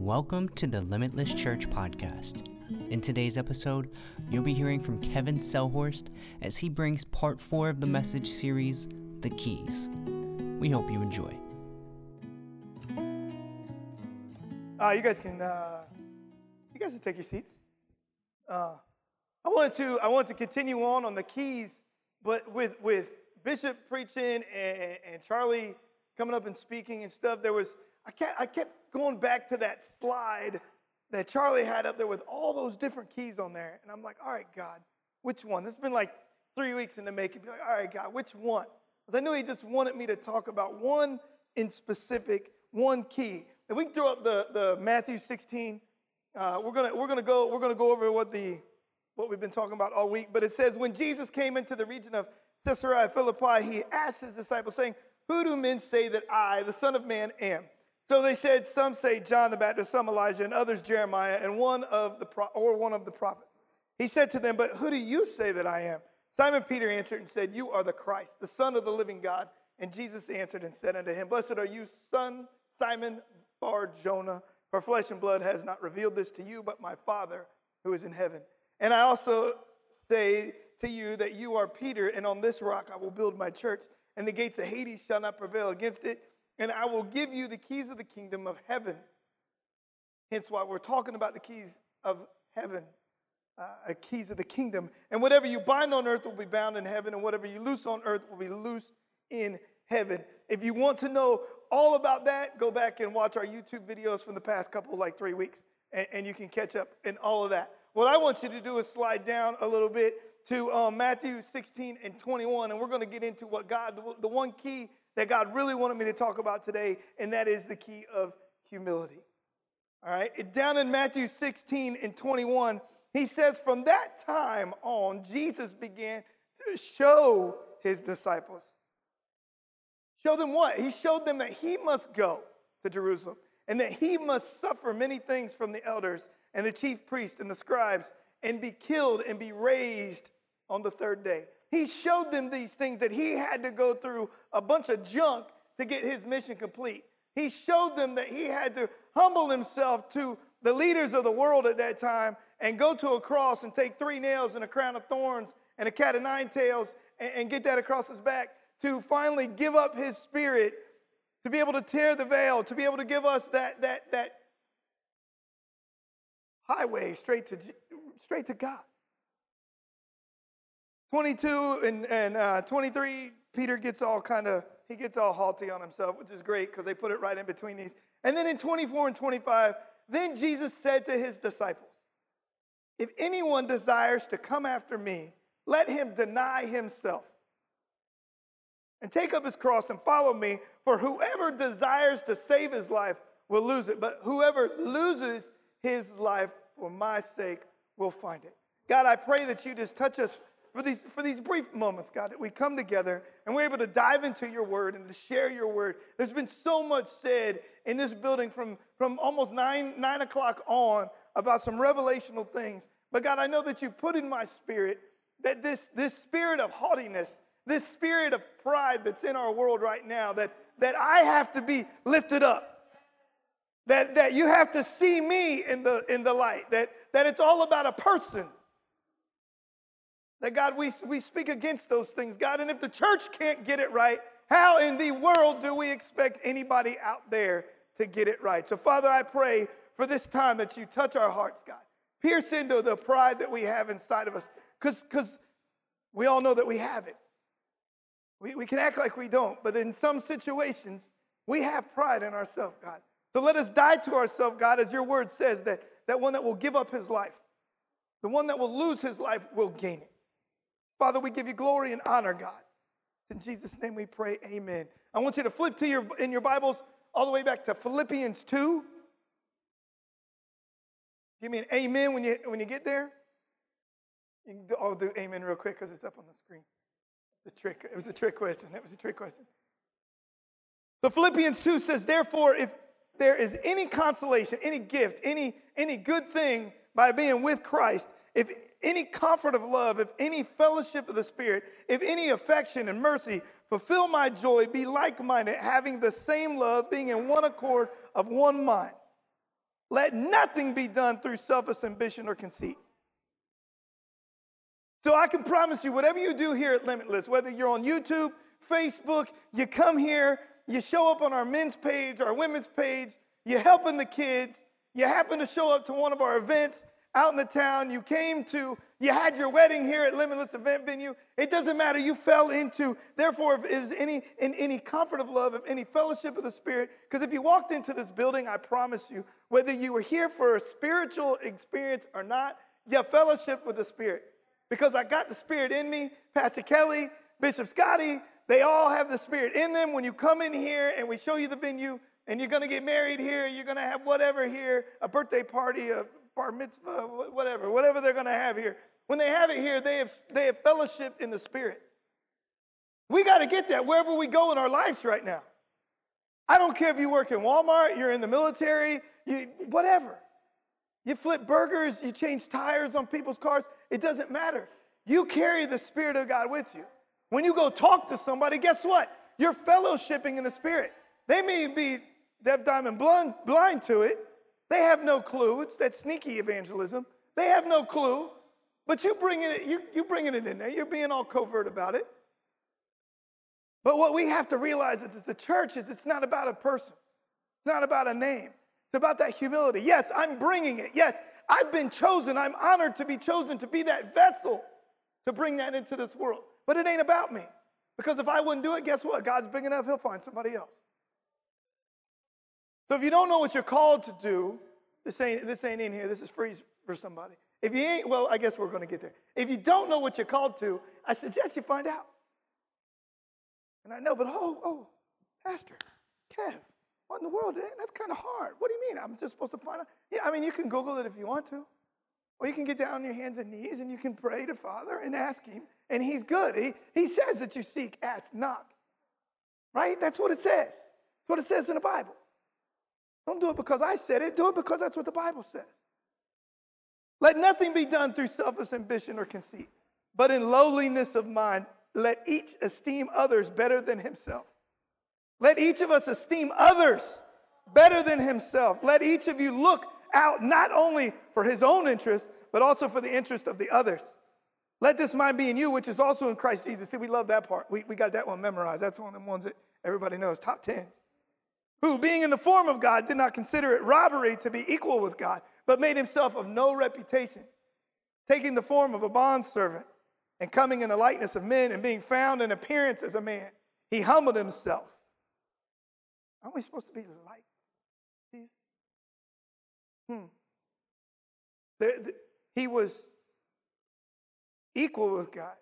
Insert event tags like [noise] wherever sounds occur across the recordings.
Welcome to the Limitless Church podcast. In today's episode, you'll be hearing from Kevin Selhorst as he brings part four of the message series, The Keys. We hope you enjoy. Uh, you guys can, uh, you guys can take your seats. Uh, I wanted to, I wanted to continue on on the keys, but with with Bishop preaching and, and Charlie coming up and speaking and stuff, there was I kept, I kept going back to that slide that Charlie had up there with all those different keys on there. And I'm like, all right, God, which one? This has been like three weeks in the making. Be like, all right, God, which one? Because I knew he just wanted me to talk about one in specific, one key. If we can throw up the, the Matthew 16, uh, we're gonna we're gonna go we're gonna go over what the what we've been talking about all week. But it says when Jesus came into the region of Caesarea Philippi, he asked his disciples, saying, "Who do men say that I, the Son of Man, am?" So they said, some say John the Baptist, some Elijah, and others Jeremiah, and one of the pro- or one of the prophets. He said to them, But who do you say that I am? Simon Peter answered and said, You are the Christ, the Son of the living God. And Jesus answered and said unto him, Blessed are you, son Simon Bar Jonah, for flesh and blood has not revealed this to you, but my Father who is in heaven. And I also say to you that you are Peter, and on this rock I will build my church, and the gates of Hades shall not prevail against it and I will give you the keys of the kingdom of heaven. Hence why we're talking about the keys of heaven, uh, keys of the kingdom. And whatever you bind on earth will be bound in heaven, and whatever you loose on earth will be loosed in heaven. If you want to know all about that, go back and watch our YouTube videos from the past couple, like three weeks, and, and you can catch up in all of that. What I want you to do is slide down a little bit to um, Matthew 16 and 21, and we're going to get into what God, the, the one key that God really wanted me to talk about today, and that is the key of humility. All right, down in Matthew 16 and 21, he says, From that time on, Jesus began to show his disciples. Show them what? He showed them that he must go to Jerusalem and that he must suffer many things from the elders and the chief priests and the scribes and be killed and be raised on the third day. He showed them these things that he had to go through a bunch of junk to get his mission complete. He showed them that he had to humble himself to the leaders of the world at that time and go to a cross and take three nails and a crown of thorns and a cat of nine tails and, and get that across his back to finally give up his spirit, to be able to tear the veil, to be able to give us that, that, that highway straight to, straight to God. 22 and, and uh, 23, Peter gets all kind of, he gets all halty on himself, which is great because they put it right in between these. And then in 24 and 25, then Jesus said to his disciples, If anyone desires to come after me, let him deny himself and take up his cross and follow me. For whoever desires to save his life will lose it, but whoever loses his life for my sake will find it. God, I pray that you just touch us for these, for these brief moments, God, that we come together and we're able to dive into your word and to share your word. There's been so much said in this building from, from almost nine, nine o'clock on about some revelational things. But God, I know that you've put in my spirit that this, this spirit of haughtiness, this spirit of pride that's in our world right now, that, that I have to be lifted up. That, that you have to see me in the, in the light, that, that it's all about a person that God, we, we speak against those things, God. And if the church can't get it right, how in the world do we expect anybody out there to get it right? So, Father, I pray for this time that you touch our hearts, God. Pierce into the pride that we have inside of us, because we all know that we have it. We, we can act like we don't, but in some situations, we have pride in ourselves, God. So let us die to ourselves, God, as your word says, that, that one that will give up his life, the one that will lose his life will gain it. Father, we give you glory and honor, God. In Jesus' name we pray, amen. I want you to flip to your in your Bibles all the way back to Philippians 2. Give me an amen when you when you get there. You can do, I'll do amen real quick because it's up on the screen. The trick. It was a trick question. It was a trick question. So Philippians 2 says, therefore, if there is any consolation, any gift, any, any good thing by being with Christ, if any comfort of love, if any fellowship of the Spirit, if any affection and mercy, fulfill my joy, be like minded, having the same love, being in one accord of one mind. Let nothing be done through selfish ambition or conceit. So I can promise you, whatever you do here at Limitless, whether you're on YouTube, Facebook, you come here, you show up on our men's page, our women's page, you're helping the kids, you happen to show up to one of our events out in the town, you came to, you had your wedding here at Limitless Event Venue. It doesn't matter, you fell into, therefore, if is any in any comfort of love, of any fellowship of the Spirit, because if you walked into this building, I promise you, whether you were here for a spiritual experience or not, you have fellowship with the Spirit. Because I got the Spirit in me, Pastor Kelly, Bishop Scotty, they all have the Spirit in them. When you come in here and we show you the venue, and you're going to get married here, you're going to have whatever here, a birthday party, a bar mitzvah, whatever, whatever they're going to have here. When they have it here, they have, they have fellowship in the Spirit. We got to get that wherever we go in our lives right now. I don't care if you work in Walmart, you're in the military, you, whatever. You flip burgers, you change tires on people's cars, it doesn't matter. You carry the Spirit of God with you. When you go talk to somebody, guess what? You're fellowshipping in the Spirit. They may be deaf, and blind, blind to it. They have no clue. It's that sneaky evangelism. They have no clue. But you bringing it, you you bringing it in there. You're being all covert about it. But what we have to realize is the church is it's not about a person. It's not about a name. It's about that humility. Yes, I'm bringing it. Yes, I've been chosen. I'm honored to be chosen to be that vessel to bring that into this world. But it ain't about me. Because if I wouldn't do it, guess what? God's big enough, He'll find somebody else. So if you don't know what you're called to do, this ain't, this ain't in here. This is free for somebody. If you ain't, well, I guess we're going to get there. If you don't know what you're called to, I suggest you find out. And I know, but oh, oh, Pastor, Kev, what in the world? That's kind of hard. What do you mean? I'm just supposed to find out? Yeah, I mean, you can Google it if you want to. Or you can get down on your hands and knees and you can pray to Father and ask Him. And He's good. He, he says that you seek, ask, knock. Right? That's what it says. That's what it says in the Bible. Don't do it because I said it, do it because that's what the Bible says. Let nothing be done through selfish ambition or conceit, but in lowliness of mind, let each esteem others better than himself. Let each of us esteem others better than himself. Let each of you look out not only for his own interest, but also for the interest of the others. Let this mind be in you, which is also in Christ Jesus. See, we love that part. We, we got that one memorized. That's one of the ones that everybody knows, top tens who, being in the form of God, did not consider it robbery to be equal with God, but made himself of no reputation, taking the form of a bondservant and coming in the likeness of men and being found in appearance as a man. He humbled himself. Aren't we supposed to be like these? Hmm. The, the, he was equal with God,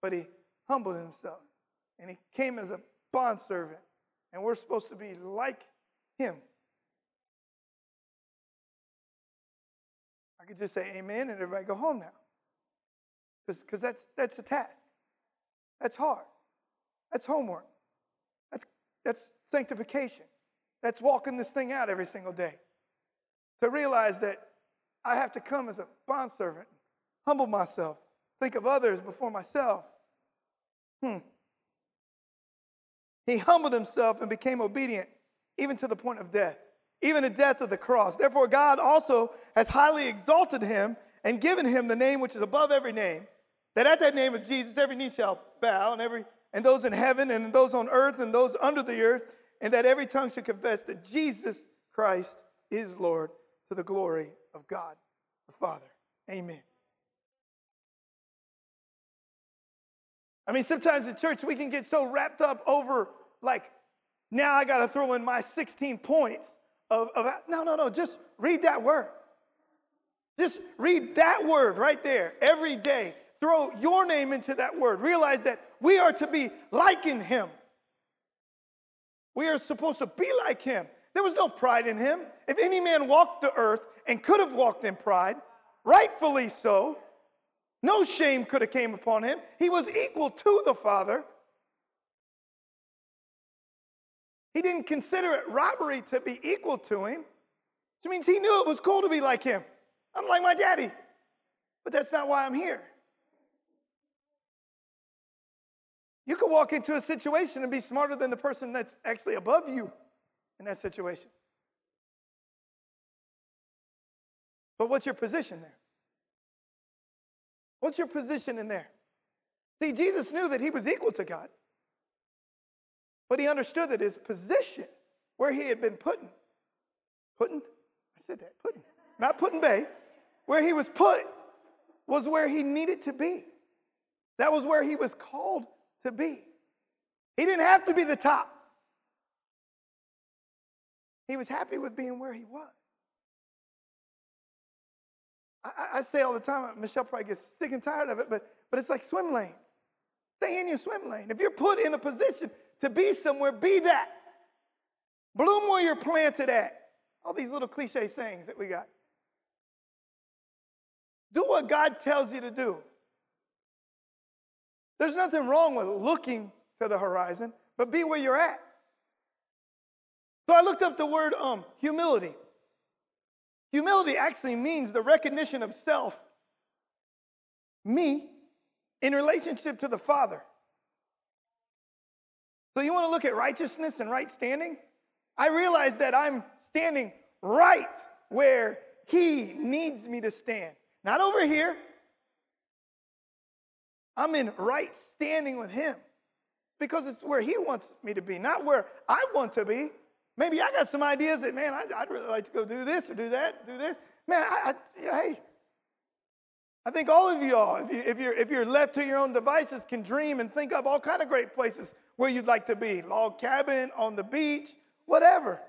but he humbled himself and he came as a bondservant and we're supposed to be like him. I could just say amen and everybody go home now. Because that's, that's a task. That's hard. That's homework. That's, that's sanctification. That's walking this thing out every single day. To realize that I have to come as a bondservant, humble myself, think of others before myself. Hmm. He humbled himself and became obedient, even to the point of death, even the death of the cross. Therefore, God also has highly exalted him and given him the name which is above every name, that at that name of Jesus every knee shall bow, and every and those in heaven and those on earth and those under the earth, and that every tongue should confess that Jesus Christ is Lord to the glory of God the Father. Amen. I mean, sometimes in church we can get so wrapped up over, like, now I got to throw in my 16 points of, of, no, no, no, just read that word. Just read that word right there every day. Throw your name into that word. Realize that we are to be like in him. We are supposed to be like him. There was no pride in him. If any man walked the earth and could have walked in pride, rightfully so, no shame could have came upon him. He was equal to the Father. He didn't consider it robbery to be equal to him. Which means he knew it was cool to be like him. I'm like my daddy. But that's not why I'm here. You could walk into a situation and be smarter than the person that's actually above you in that situation. But what's your position there? What's your position in there? See, Jesus knew that he was equal to God, but he understood that his position, where he had been put, putting, I said that, putting, not putting bay, where he was put was where he needed to be. That was where he was called to be. He didn't have to be the top. He was happy with being where he was. I, I, say all the time, Michelle probably gets sick and tired of it, but, but it's like swim lanes. Stay in your swim lane. If you're put in a position to be somewhere, be that. Bloom where you're planted at. All these little cliche sayings that we got. Do what God tells you to do. There's nothing wrong with looking to the horizon, but be where you're at. So I looked up the word um, humility. Humility actually means the recognition of self, me, in relationship to the Father. So you want to look at righteousness and right standing? I realize that I'm standing right where He needs me to stand, not over here. I'm in right standing with Him because it's where He wants me to be, not where I want to be. Maybe I got some ideas that, man, I'd, I'd really like to go do this or do that, do this. Man, I, I, hey, I think all of y'all, if, you, if, you're, if you're left to your own devices, can dream and think up all kind of great places where you'd like to be. Log cabin, on the beach, whatever.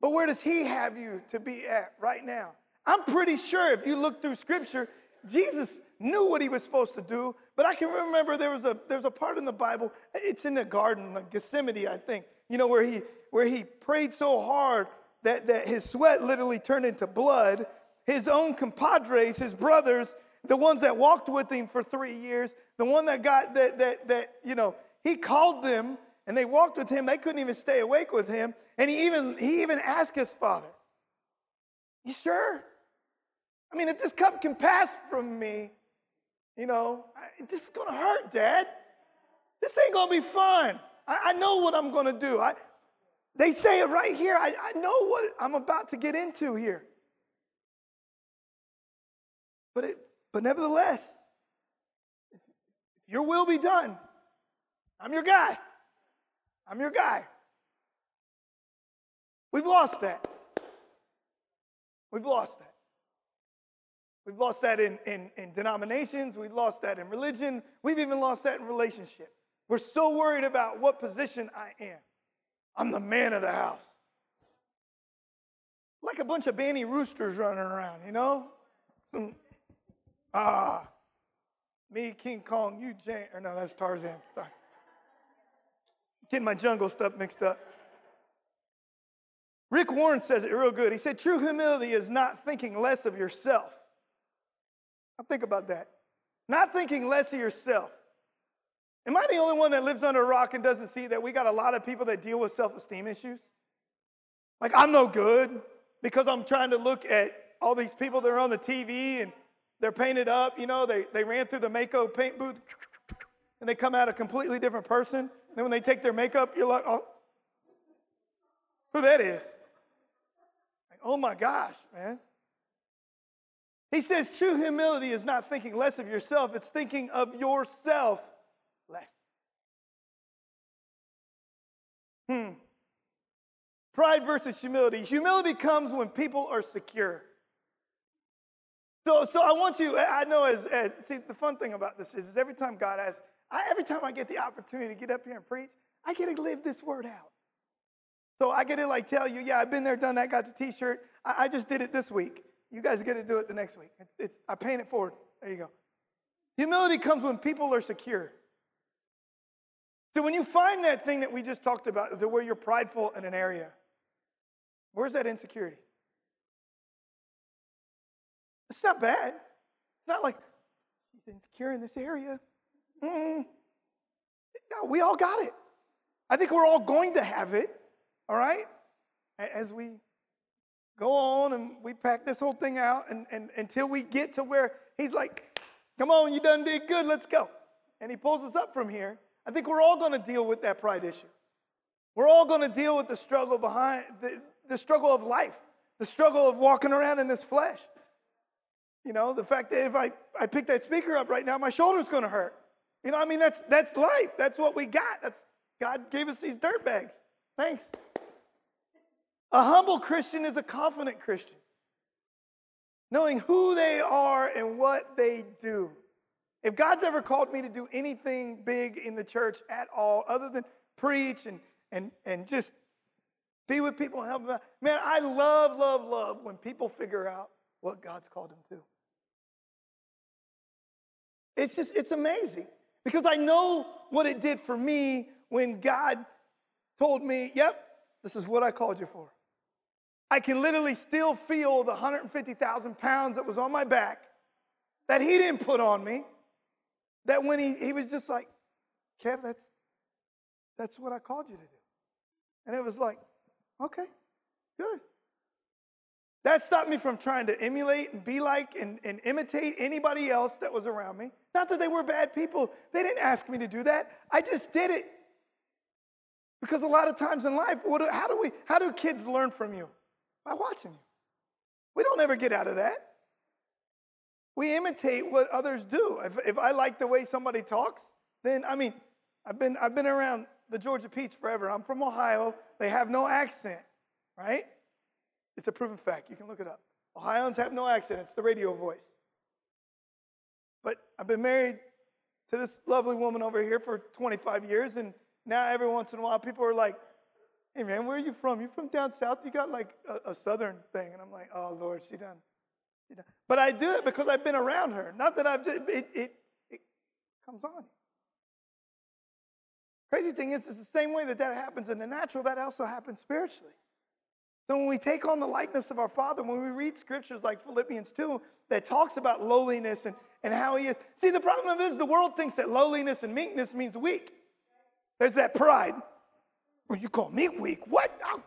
But where does he have you to be at right now? I'm pretty sure if you look through scripture, Jesus knew what he was supposed to do, but I can remember there was a, there was a part in the Bible, it's in the garden, like Gethsemane, I think, you know, where he, where he prayed so hard that, that his sweat literally turned into blood. His own compadres, his brothers, the ones that walked with him for three years, the one that got that, that, that, you know, he called them and they walked with him. They couldn't even stay awake with him. And he even, he even asked his father, You sure? I mean, if this cup can pass from me, you know, I, this is gonna hurt, Dad. This ain't gonna be fun. I, I know what I'm going to do. I, they say it right here. I, I know what I'm about to get into here. But, it, but nevertheless, your will be done, I'm your guy. I'm your guy. We've lost that. We've lost that. We've lost that in, in, in denominations. We've lost that in religion. We've even lost that in relationship. We're so worried about what position I am. I'm the man of the house. Like a bunch of banny roosters running around, you know? Some, ah, me, King Kong, you, Jane, or no, that's Tarzan, sorry. Getting my jungle stuff mixed up. Rick Warren says it real good. He said, True humility is not thinking less of yourself. Now think about that. Not thinking less of yourself. Am I the only one that lives under a rock and doesn't see that we got a lot of people that deal with self esteem issues? Like, I'm no good because I'm trying to look at all these people that are on the TV and they're painted up, you know, they, they ran through the Maaco paint booth and they come out a completely different person. Then when they take their makeup, you're like, oh, who that is? Like, oh my gosh, man. He says true humility is not thinking less of yourself, it's thinking of yourself Hmm. Pride versus humility. Humility comes when people are secure. So, so I want you, I know as, as see, the fun thing about this is, is every time God asks, I, every time I get the opportunity to get up here and preach, I get to live this word out. So I get to like tell you, yeah, I've been there, done that, got the t-shirt. I, I just did it this week. You guys get to do it the next week. It's, it's, I paint it forward. There you go. Humility comes when people are secure. So when you find that thing that we just talked about, to where you're prideful in an area, where's that insecurity? It's not bad. It's not like she's insecure in this area. Mm-mm. No, we all got it. I think we're all going to have it, all right? As we go on and we pack this whole thing out and, and until we get to where he's like, come on, you done did good, let's go. And he pulls us up from here. I think we're all going to deal with that pride issue. We're all going to deal with the struggle behind the, the struggle of life, The struggle of walking around in this flesh. You know, the fact that if I, I pick that speaker up right now, my shoulder's gonna hurt. You know, I mean, that's that's life. That's what we got. That's God gave us these dirt bags. Thanks. A humble Christian is a confident Christian, knowing who they are and what they do. If God's ever called me to do anything big in the church at all, other than preach and, and, and just be with people and help them out, man, I love, love, love when people figure out what God's called them to. It's just, it's amazing because I know what it did for me when God told me, yep, this is what I called you for. I can literally still feel the 150,000 pounds that was on my back that he didn't put on me. That when he, he was just like, Kev, that's, that's what I called you to do. And it was like, okay, good. That stopped me from trying to emulate and be like and, and imitate anybody else that was around me. Not that they were bad people. They didn't ask me to do that. I just did it. Because a lot of times in life, how, do we, how do kids learn from you? By watching you. We don't ever get out of that. We imitate what others do. If, if I like the way somebody talks, then, I mean, I've been, I've been around the Georgia Peach forever. I'm from Ohio. They have no accent, right? It's a proven fact. You can look it up. Ohioans have no accent, it's the radio voice. But I've been married to this lovely woman over here for 25 years, and now every once in a while people are like, hey man, where are you from? You from down south? You got like a, a southern thing. And I'm like, oh Lord, she done. She done. But I do it because I've been around her. Not that I've just, it, it, it comes on. Crazy thing is, it's the same way that that happens in the natural, that also happens spiritually. So when we take on the likeness of our Father, when we read scriptures like Philippians 2 that talks about lowliness and, and how he is. See, the problem is the world thinks that lowliness and meekness means weak. There's that pride. Well, you call me weak? What? I'll,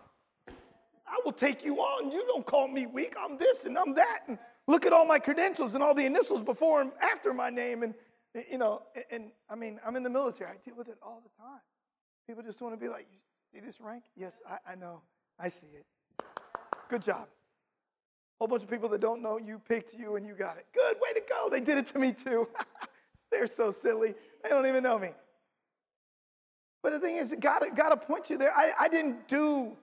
I will take you on. You don't call me weak. I'm this and I'm that. And look at all my credentials and all the initials before and after my name. And, you know, and, and I mean, I'm in the military. I deal with it all the time. People just want to be like, see this rank? Yes, I, I know. I see it. Good job. Whole bunch of people that don't know you picked you and you got it. Good, way to go. They did it to me too. [laughs] They're so silly. They don't even know me. But the thing is, God, God to point you there. I, I didn't do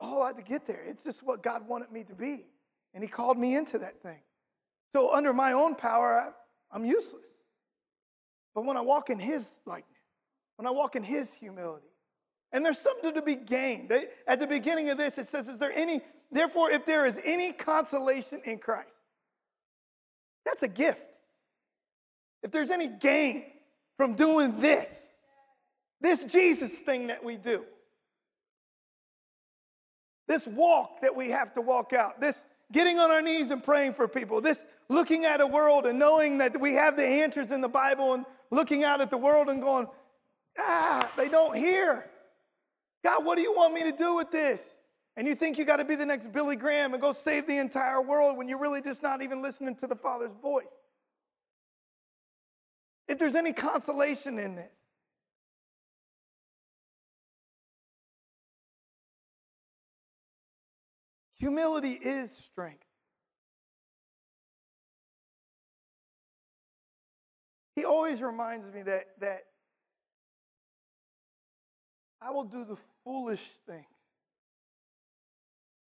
a whole lot to get there. It's just what God wanted me to be. And He called me into that thing. So, under my own power, I, I'm useless. But when I walk in His likeness, when I walk in His humility, and there's something to be gained. At the beginning of this, it says, Is there any, therefore, if there is any consolation in Christ, that's a gift. If there's any gain from doing this, this Jesus thing that we do, this walk that we have to walk out, this getting on our knees and praying for people, this looking at a world and knowing that we have the answers in the Bible and looking out at the world and going, ah, they don't hear. God, what do you want me to do with this? And you think you got to be the next Billy Graham and go save the entire world when you're really just not even listening to the Father's voice. If there's any consolation in this, humility is strength. He always reminds me that, that I will do the foolish things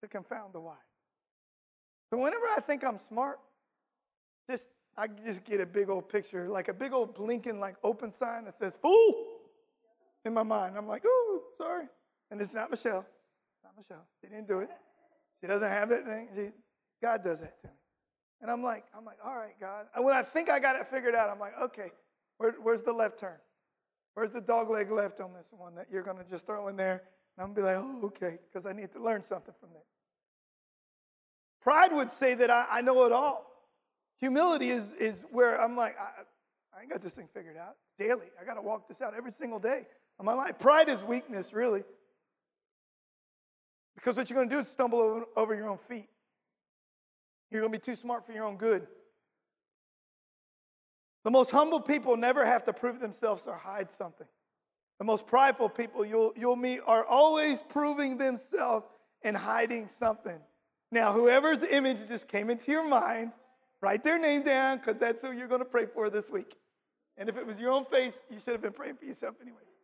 to confound the wise. So whenever I think I'm smart, just I just get a big old picture, like a big old blinking, like open sign that says "fool" in my mind. I'm like, "Oh, sorry," and it's not Michelle. not Michelle. She didn't do it. She doesn't have that thing. She, God does that to me, and I'm like, I'm like, all right, God. And when I think I got it figured out, I'm like, okay, where, where's the left turn? Where's the dog leg left on this one that you're going to just throw in there? And I'm going to be like, oh, okay, because I need to learn something from there. Pride would say that I, I know it all. Humility is, is where I'm like, I, I ain't got this thing figured out. daily. I got to walk this out every single day of my life. Pride is weakness, really. Because what you're going to do is stumble over, over your own feet. You're going to be too smart for your own good. The most humble people never have to prove themselves or hide something. The most prideful people you'll, you'll meet are always proving themselves and hiding something. Now, whoever's image just came into your mind, write their name down because that's who you're going to pray for this week. And if it was your own face, you should have been praying for yourself, anyways.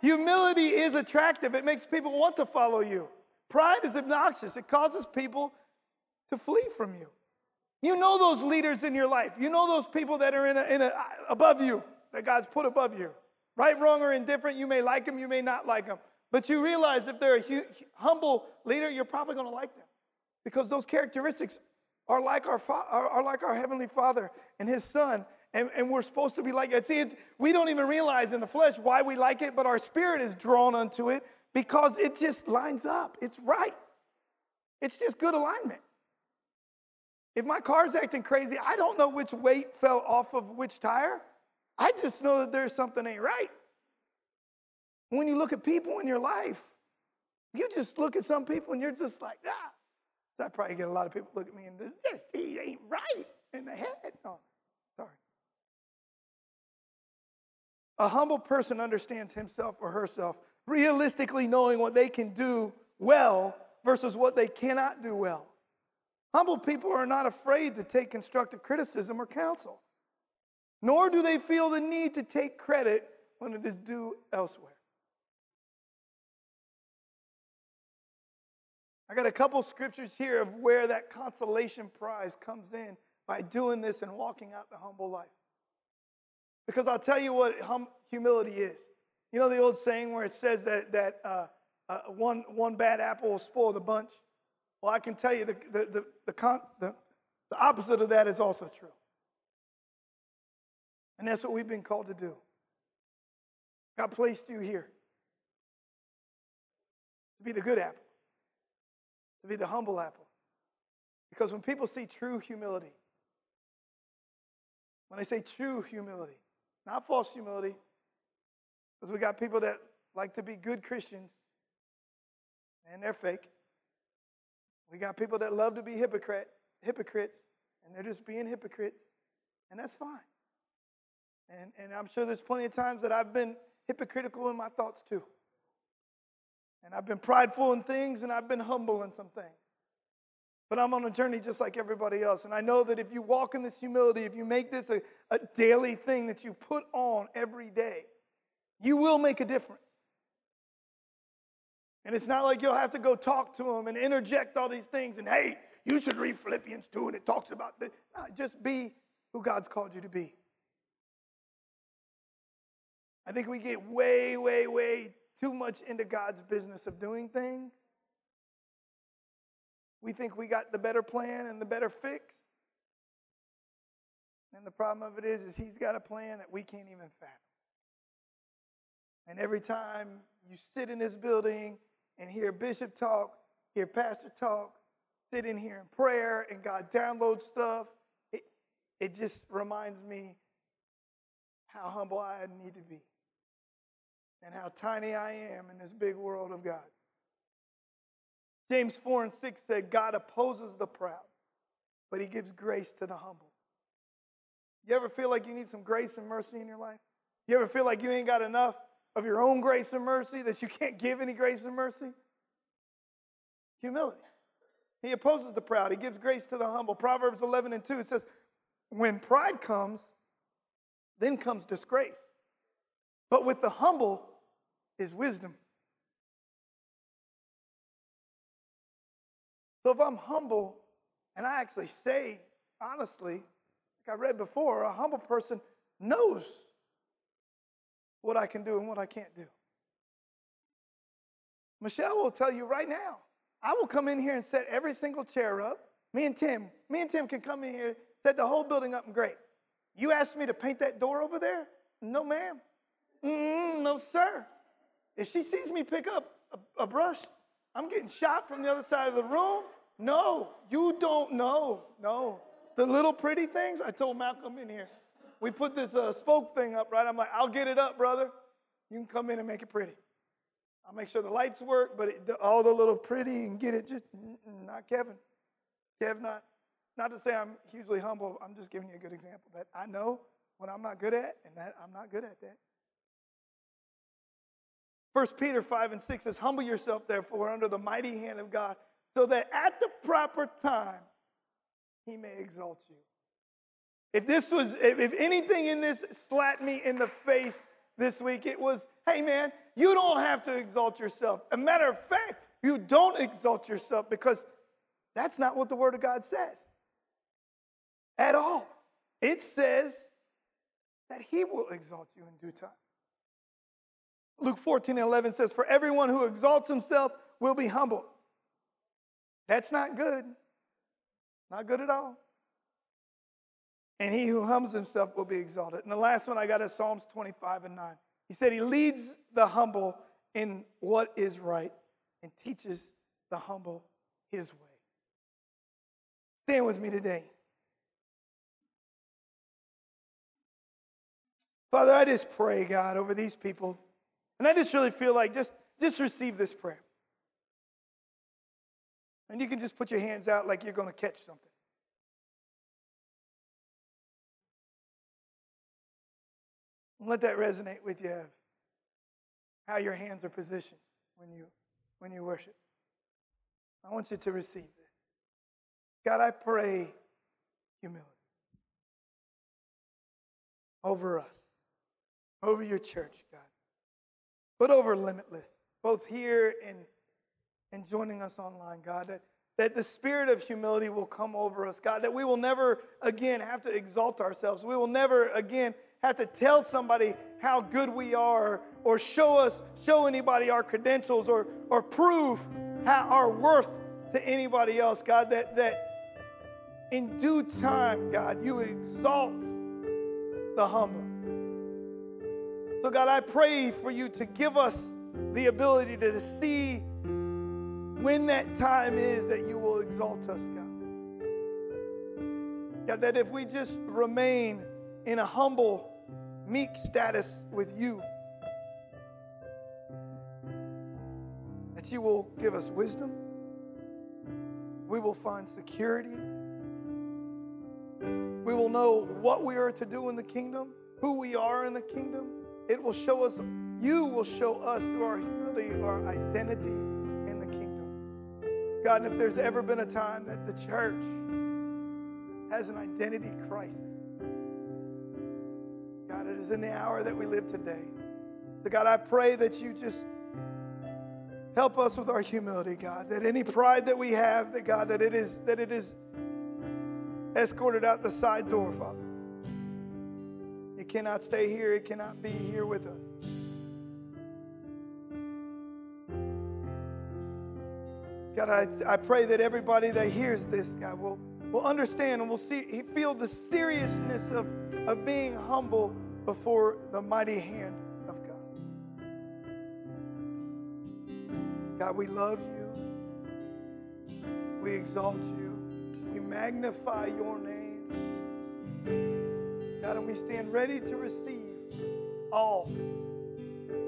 Humility is attractive, it makes people want to follow you. Pride is obnoxious, it causes people to flee from you. You know those leaders in your life. You know those people that are in a, in a, above you, that God's put above you. Right, wrong, or indifferent. You may like them, you may not like them. But you realize if they're a hu- humble leader, you're probably going to like them because those characteristics are like our, fa- are, are, like our Heavenly Father and His Son. And, and we're supposed to be like it. See, we don't even realize in the flesh why we like it, but our spirit is drawn unto it because it just lines up. It's right. It's just good alignment. If my car's acting crazy, I don't know which weight fell off of which tire. I just know that there's something ain't right. When you look at people in your life, you just look at some people and you're just like, ah. I probably get a lot of people look at me and just he ain't right in the head. Sorry. A humble person understands himself or herself, realistically knowing what they can do well versus what they cannot do well. Humble people are not afraid to take constructive criticism or counsel, nor do they feel the need to take credit when it is due elsewhere. I got a couple scriptures here of where that consolation prize comes in by doing this and walking out the humble life. Because I'll tell you what hum- humility is. You know the old saying where it says that, that uh, uh, one, one bad apple will spoil the bunch? Well, I can tell you the, the, the, the, con- the, the opposite of that is also true. And that's what we've been called to do. God placed you here to be the good apple, to be the humble apple. Because when people see true humility, when they say true humility, not false humility, because we got people that like to be good Christians and they're fake. We got people that love to be hypocrite, hypocrites, and they're just being hypocrites, and that's fine. And, and I'm sure there's plenty of times that I've been hypocritical in my thoughts too. And I've been prideful in things, and I've been humble in some things. But I'm on a journey just like everybody else. And I know that if you walk in this humility, if you make this a, a daily thing that you put on every day, you will make a difference. And it's not like you'll have to go talk to them and interject all these things and, hey, you should read Philippians 2 and it talks about this. No, just be who God's called you to be. I think we get way, way, way too much into God's business of doing things. We think we got the better plan and the better fix. And the problem of it is, is he's got a plan that we can't even fathom. And every time you sit in this building and hear Bishop talk, hear Pastor talk, sit in here in prayer, and God downloads stuff, it, it just reminds me how humble I need to be and how tiny I am in this big world of God's. James 4 and 6 said, God opposes the proud, but he gives grace to the humble. You ever feel like you need some grace and mercy in your life? You ever feel like you ain't got enough of your own grace and mercy that you can't give any grace and mercy? Humility. He opposes the proud, he gives grace to the humble. Proverbs 11 and 2 says, When pride comes, then comes disgrace. But with the humble is wisdom. So if I'm humble and I actually say, honestly, like I read before, a humble person knows what I can do and what I can't do. Michelle will tell you right now, I will come in here and set every single chair up. Me and Tim, me and Tim can come in here, set the whole building up and great. You asked me to paint that door over there? No, ma'am. Mm, no, sir. If she sees me pick up a, a brush, I'm getting shot from the other side of the room. No, you don't know. No. The little pretty things, I told Malcolm in here. We put this uh, spoke thing up, right? I'm like, I'll get it up, brother. You can come in and make it pretty. I'll make sure the lights work, but it, the, all the little pretty and get it just, not Kevin. Kev, not, not to say I'm hugely humble. I'm just giving you a good example that I know what I'm not good at, and that I'm not good at that. 1 Peter 5 and 6 says, Humble yourself, therefore, under the mighty hand of God, so that at the proper time he may exalt you. If this was, if, anything in this slapped me in the face this week, it was, hey man, you don't have to exalt yourself. A matter of fact, you don't exalt yourself because that's not what the Word of God says at all. It says that He will exalt you in due time. Luke 14 and 11 says, For everyone who exalts himself will be humbled. That's not good. Not good at all. And he who humbles himself will be exalted. And the last one I got is Psalms 25 and 9. He said, He leads the humble in what is right and teaches the humble his way. Stand with me today. Father, I just pray, God, over these people. And I just really feel like just, just receive this prayer. And you can just put your hands out like you're going to catch something. Let that resonate with you of how your hands are positioned when you when you worship. I want you to receive this. God, I pray humility over us, over your church, God, but over limitless, both here and, and joining us online, God, that, that the spirit of humility will come over us, God, that we will never again have to exalt ourselves. We will never again have to tell somebody how good we are or show us, show anybody our credentials or, or prove how our worth to anybody else, God, that, that in due time, God, you exalt the humble. So, God, I pray for you to give us the ability to see when that time is that you will exalt us, God. God, that if we just remain in a humble, meek status with you, that you will give us wisdom, we will find security, we will know what we are to do in the kingdom, who we are in the kingdom. It will show us, you will show us through our humility, our identity. God, and if there's ever been a time that the church has an identity crisis, God, it is in the hour that we live today. So, God, I pray that you just help us with our humility, God. That any pride that we have, that God, that it is that it is escorted out the side door, Father. It cannot stay here. It cannot be here with us. God, I, I pray that everybody that hears this, God, will, will understand and will see, feel the seriousness of, of being humble before the mighty hand of God. God, we love you. We exalt you. We magnify your name. God, and we stand ready to receive all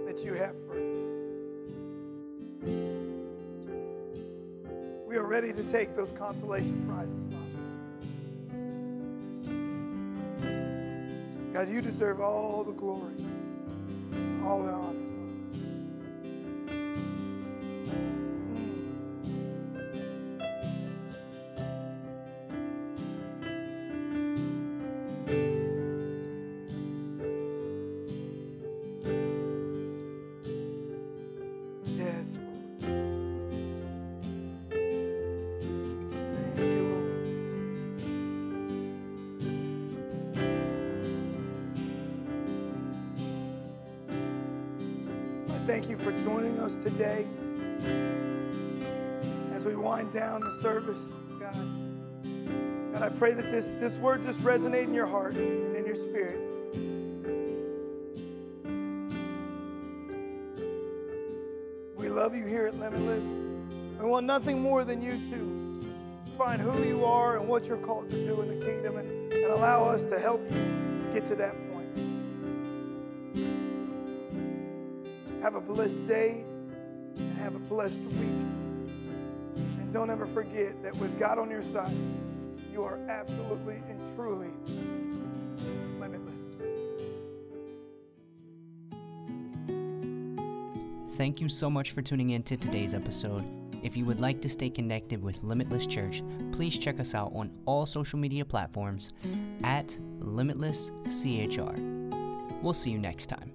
that you have for us. Ready to take those consolation prizes, Father. God, you deserve all the glory, all the honor. Service, God. God, I pray that this, this word just resonate in your heart and in your spirit. We love you here at Limitless. We want nothing more than you to find who you are and what you're called to do in the kingdom and, and allow us to help you get to that point. Have a blessed day and have a blessed week. Don't ever forget that with God on your side, you are absolutely and truly limitless. Thank you so much for tuning in to today's episode. If you would like to stay connected with Limitless Church, please check us out on all social media platforms at Limitless CHR. We'll see you next time.